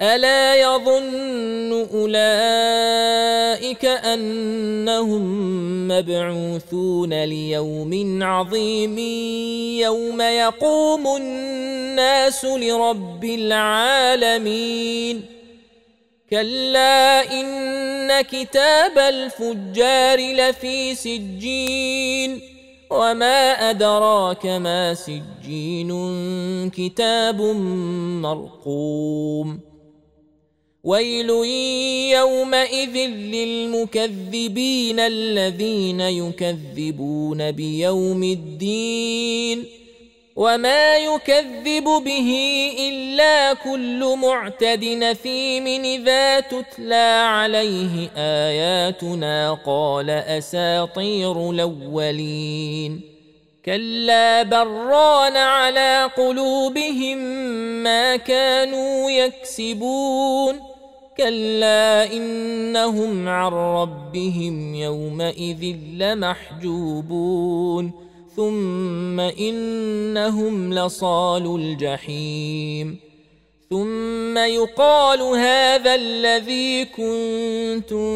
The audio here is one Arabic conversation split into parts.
ألا يظن أولئك أنهم مبعوثون ليوم عظيم يوم يقوم الناس لرب العالمين. كلا إن كتاب الفجار لفي سجين. وما أدراك ما سجين كتاب مرقوم. ويل يومئذ للمكذبين الذين يكذبون بيوم الدين وما يكذب به إلا كل معتد نثيم إذا تتلى عليه آياتنا قال أساطير الأولين كلا بران على قلوبهم ما كانوا يكسبون كلا إنهم عن ربهم يومئذ لمحجوبون. ثم إنهم لصال الجحيم. ثم يقال هذا الذي كنتم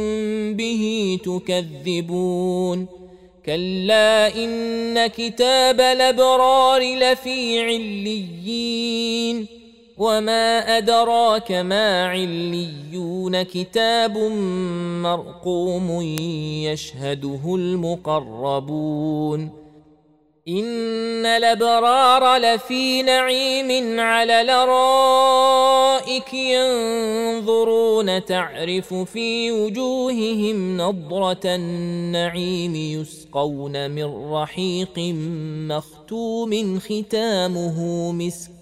به تكذبون. كلا إن كتاب الأبرار لفي عليين. وما ادراك ما عليون كتاب مرقوم يشهده المقربون ان الابرار لفي نعيم على الارائك ينظرون تعرف في وجوههم نضره النعيم يسقون من رحيق مختوم ختامه مسك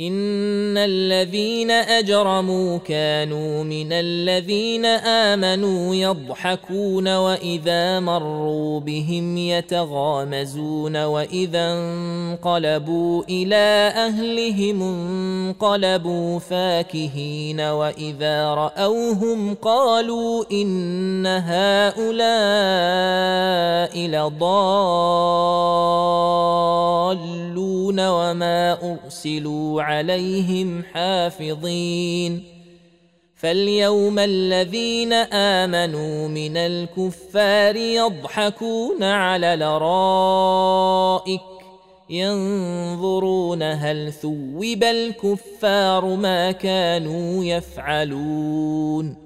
ان الذين اجرموا كانوا من الذين امنوا يضحكون واذا مروا بهم يتغامزون واذا انقلبوا إلى اهلهم انقلبوا فاكهين واذا راوهم قالوا ان هؤلاء لضالون وما أرسلوا عليهم حافظين فاليوم الذين آمنوا من الكفار يضحكون على الارائك ينظرون هل ثوب الكفار ما كانوا يفعلون